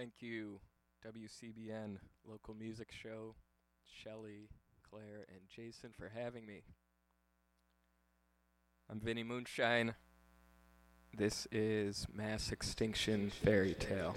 Thank you, WCBN local music show, Shelly, Claire, and Jason for having me. I'm Vinny Moonshine. This is Mass Extinction Fairy Tale.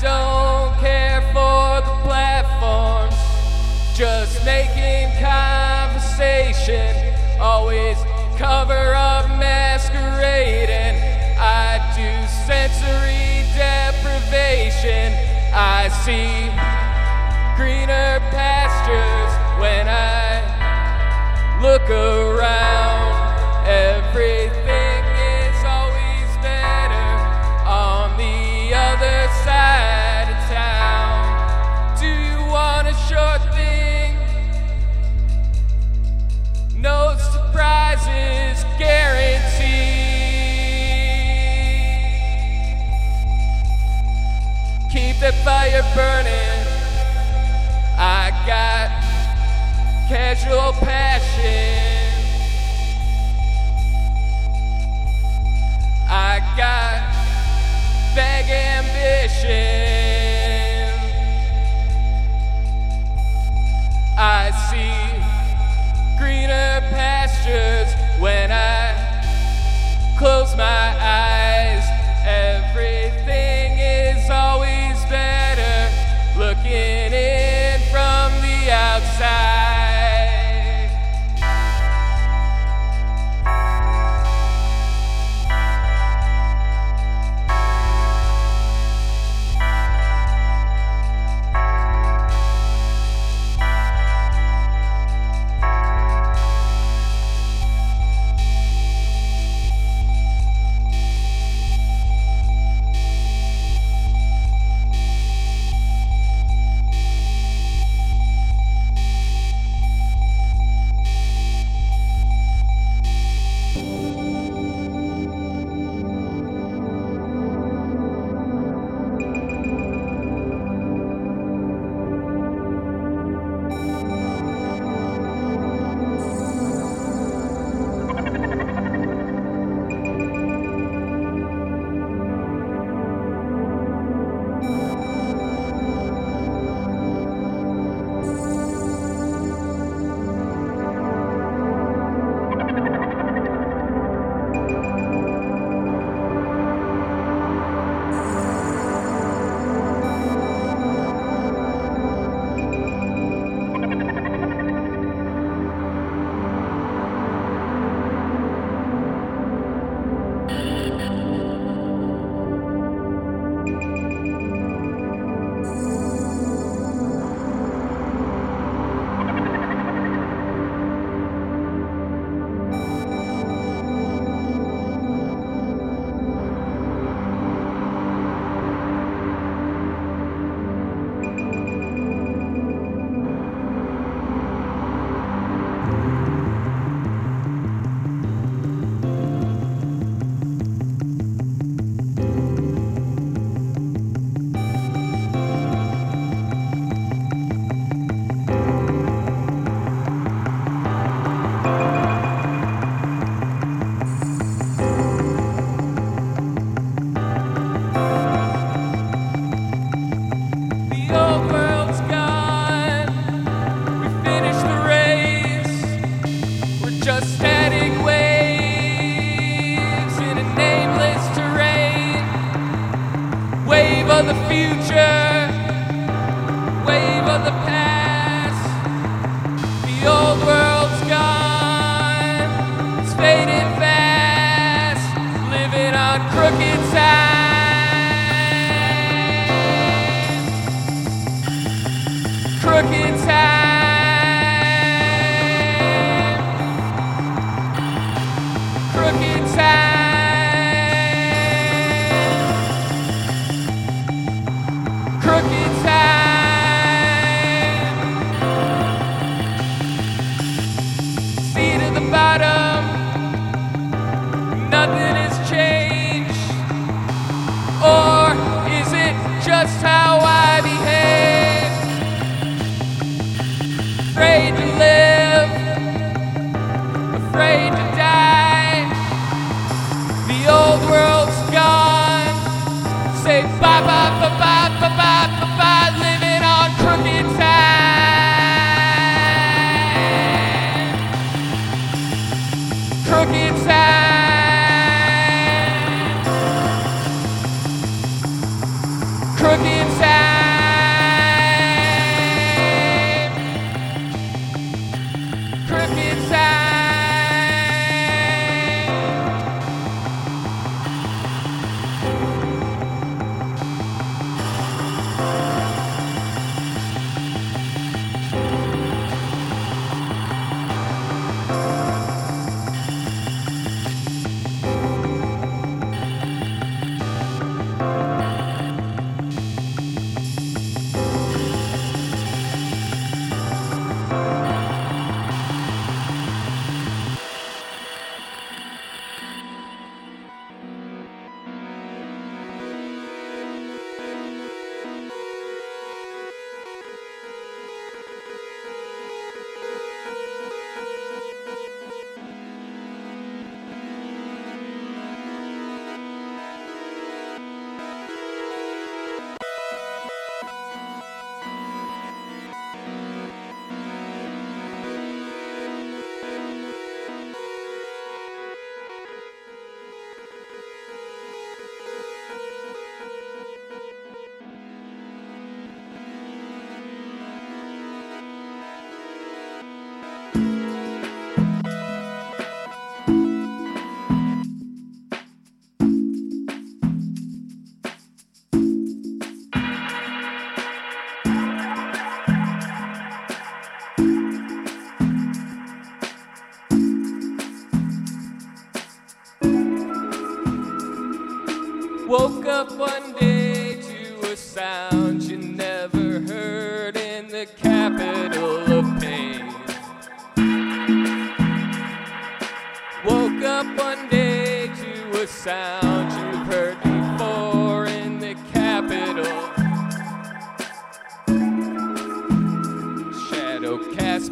don't care for the platforms, just making conversation. Always cover up masquerading. I do sensory deprivation. I see greener pastures when I look around. Oh.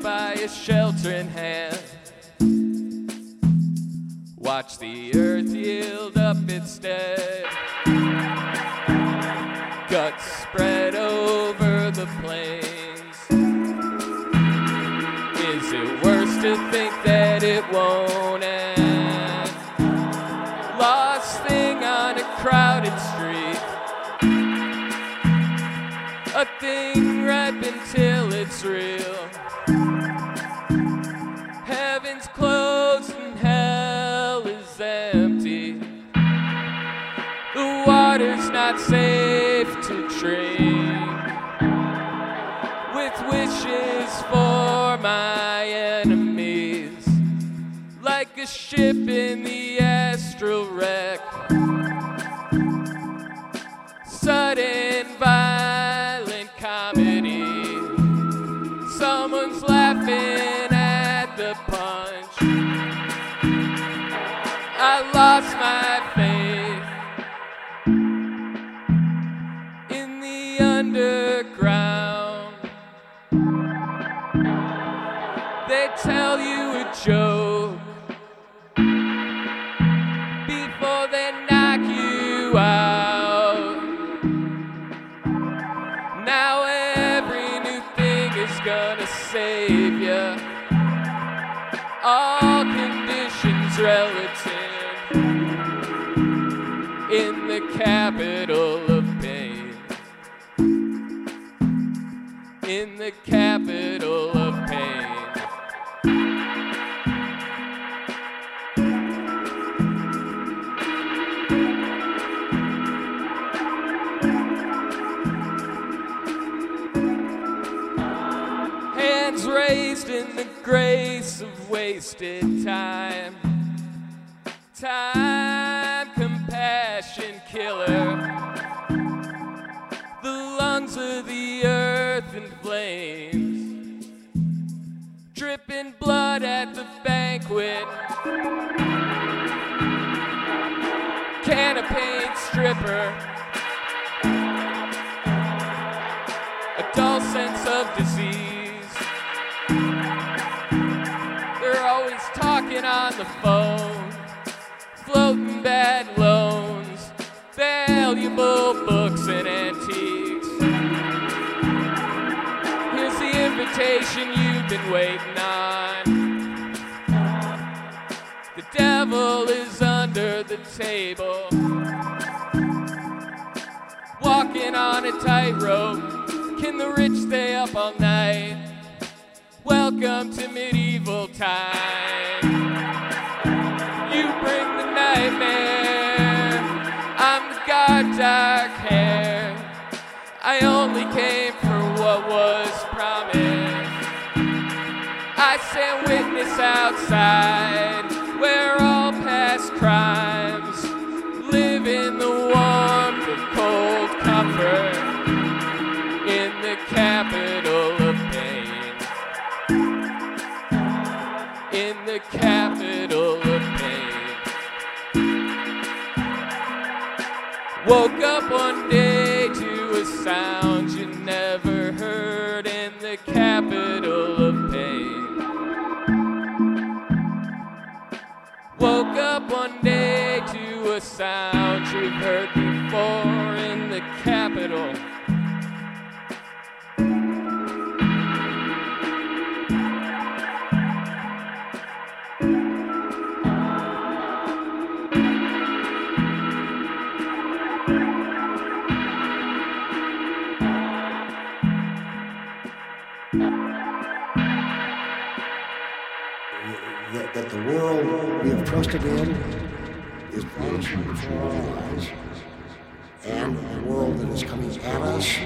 By a sheltering hand. Watch the earth yield up instead. Guts spread over the plains. Is it worse to think that it won't end? Lost thing on a crowded street. A thing ripe until it's real. A ship in the astral wreck. Wasted time. Always talking on the phone, floating bad loans, valuable books and antiques. Here's the invitation you've been waiting on. The devil is under the table, walking on a tightrope. Can the rich stay up all night? Welcome to medieval times. You bring the nightmare. I'm the god, dark hair. I only came for what was promised. I stand witness outside Woke up one day to a sound you never heard in the capital of pain. Woke up one day to a sound that, that the world we have trusted in is vanishing before our eyes, and the world that is coming at us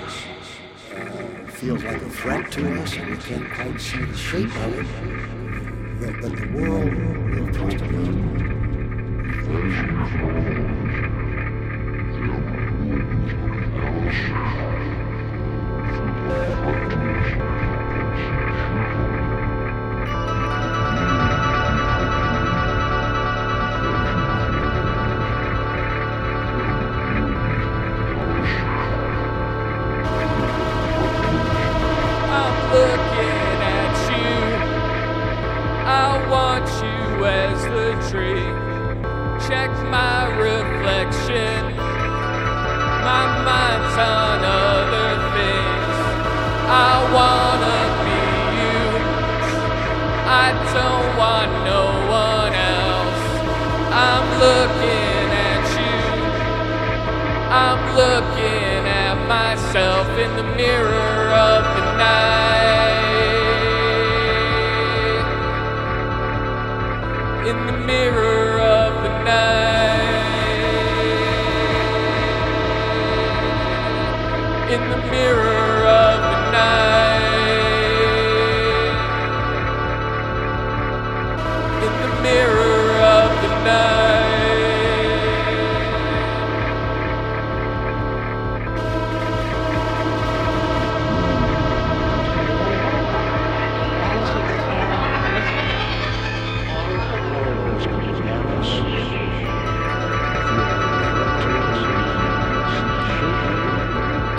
uh, feels like a threat to us, and we can't quite see the shape of it. That, that the world we have trusted in Thank you.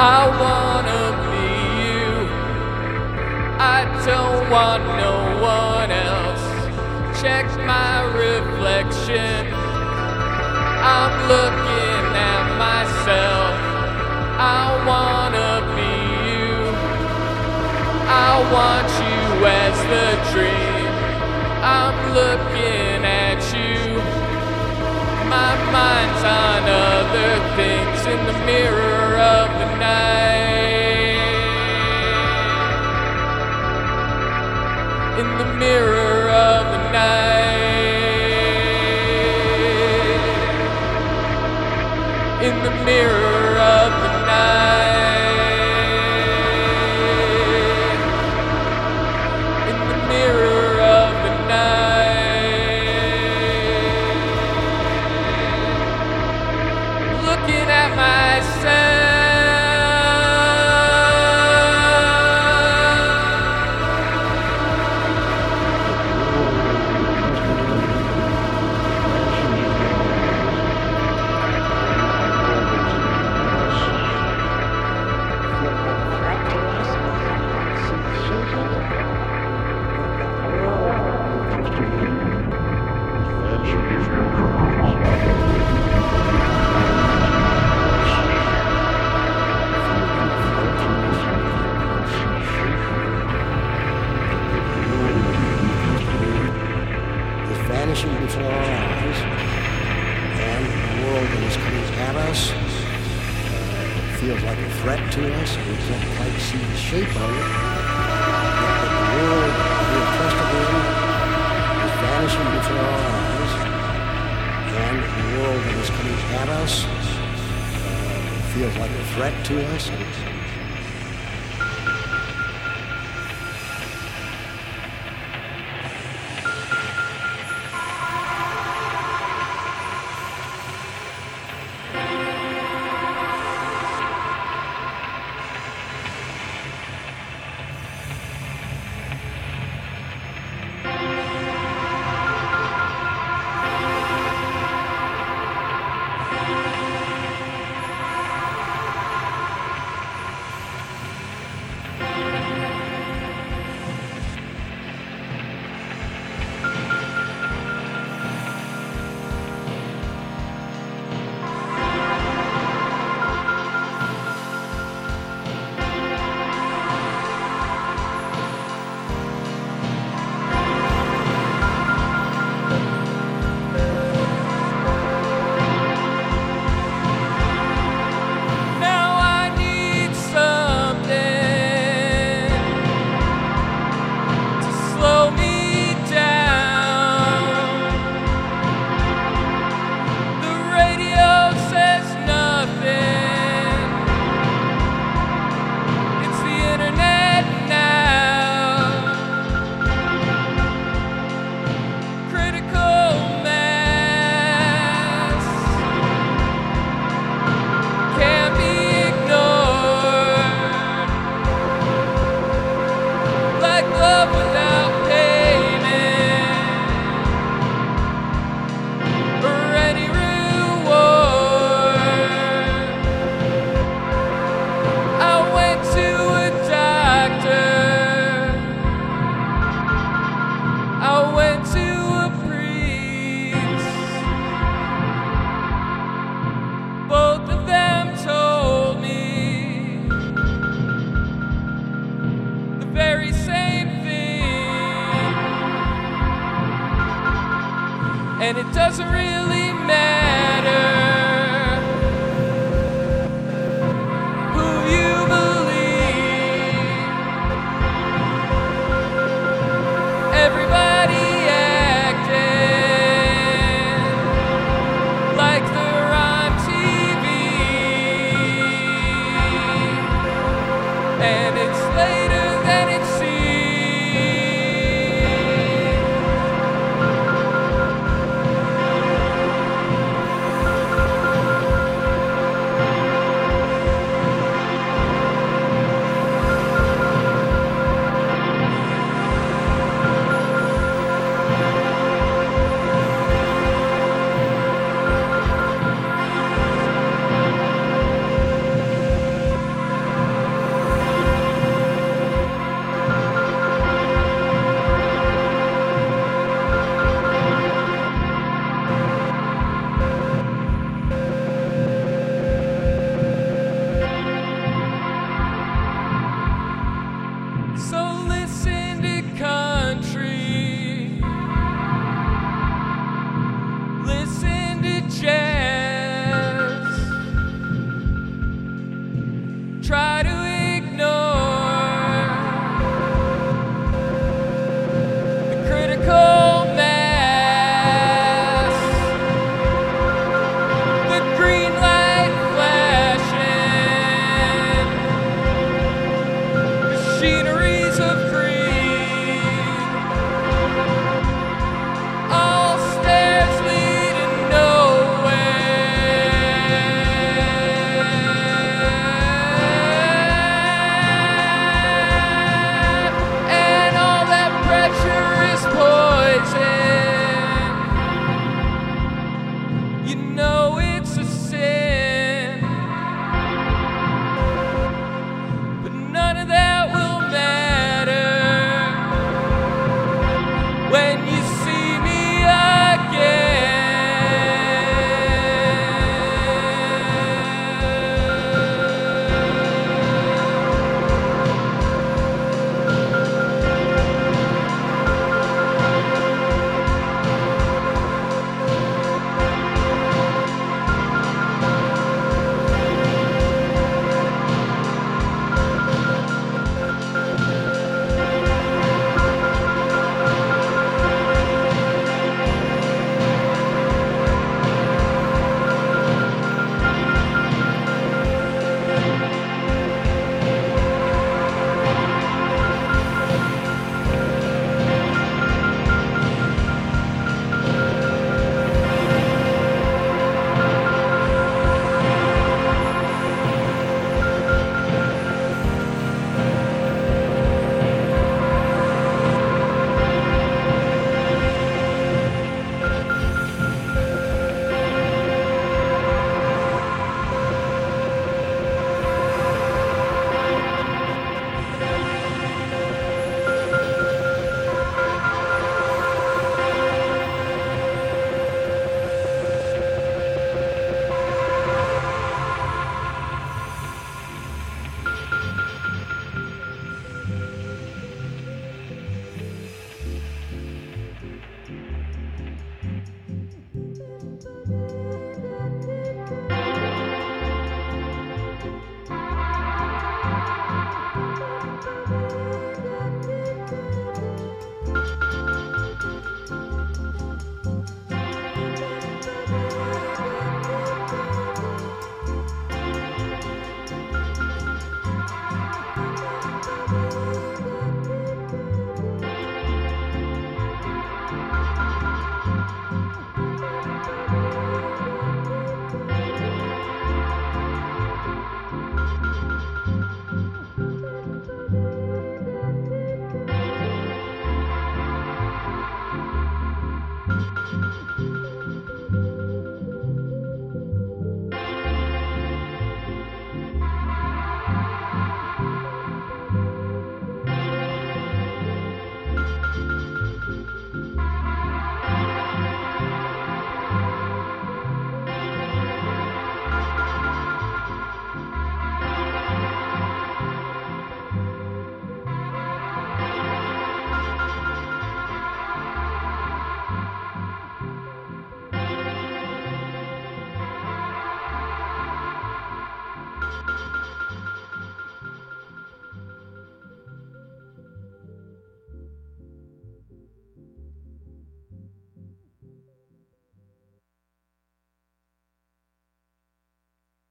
I wanna be you. I don't want no one else. Check my reflection. I'm looking at myself. I wanna be you. I want you as the dream. I'm looking at you. My mind's on other things in the mirror of the night. In the mirror of the night. In the mirror is vanishing before our eyes, and the world that is coming at us uh, feels like a threat to us, and we can't quite see the shape of it. But the world we have trusted in is vanishing before our eyes, and the world that is coming at us uh, feels like a threat to us.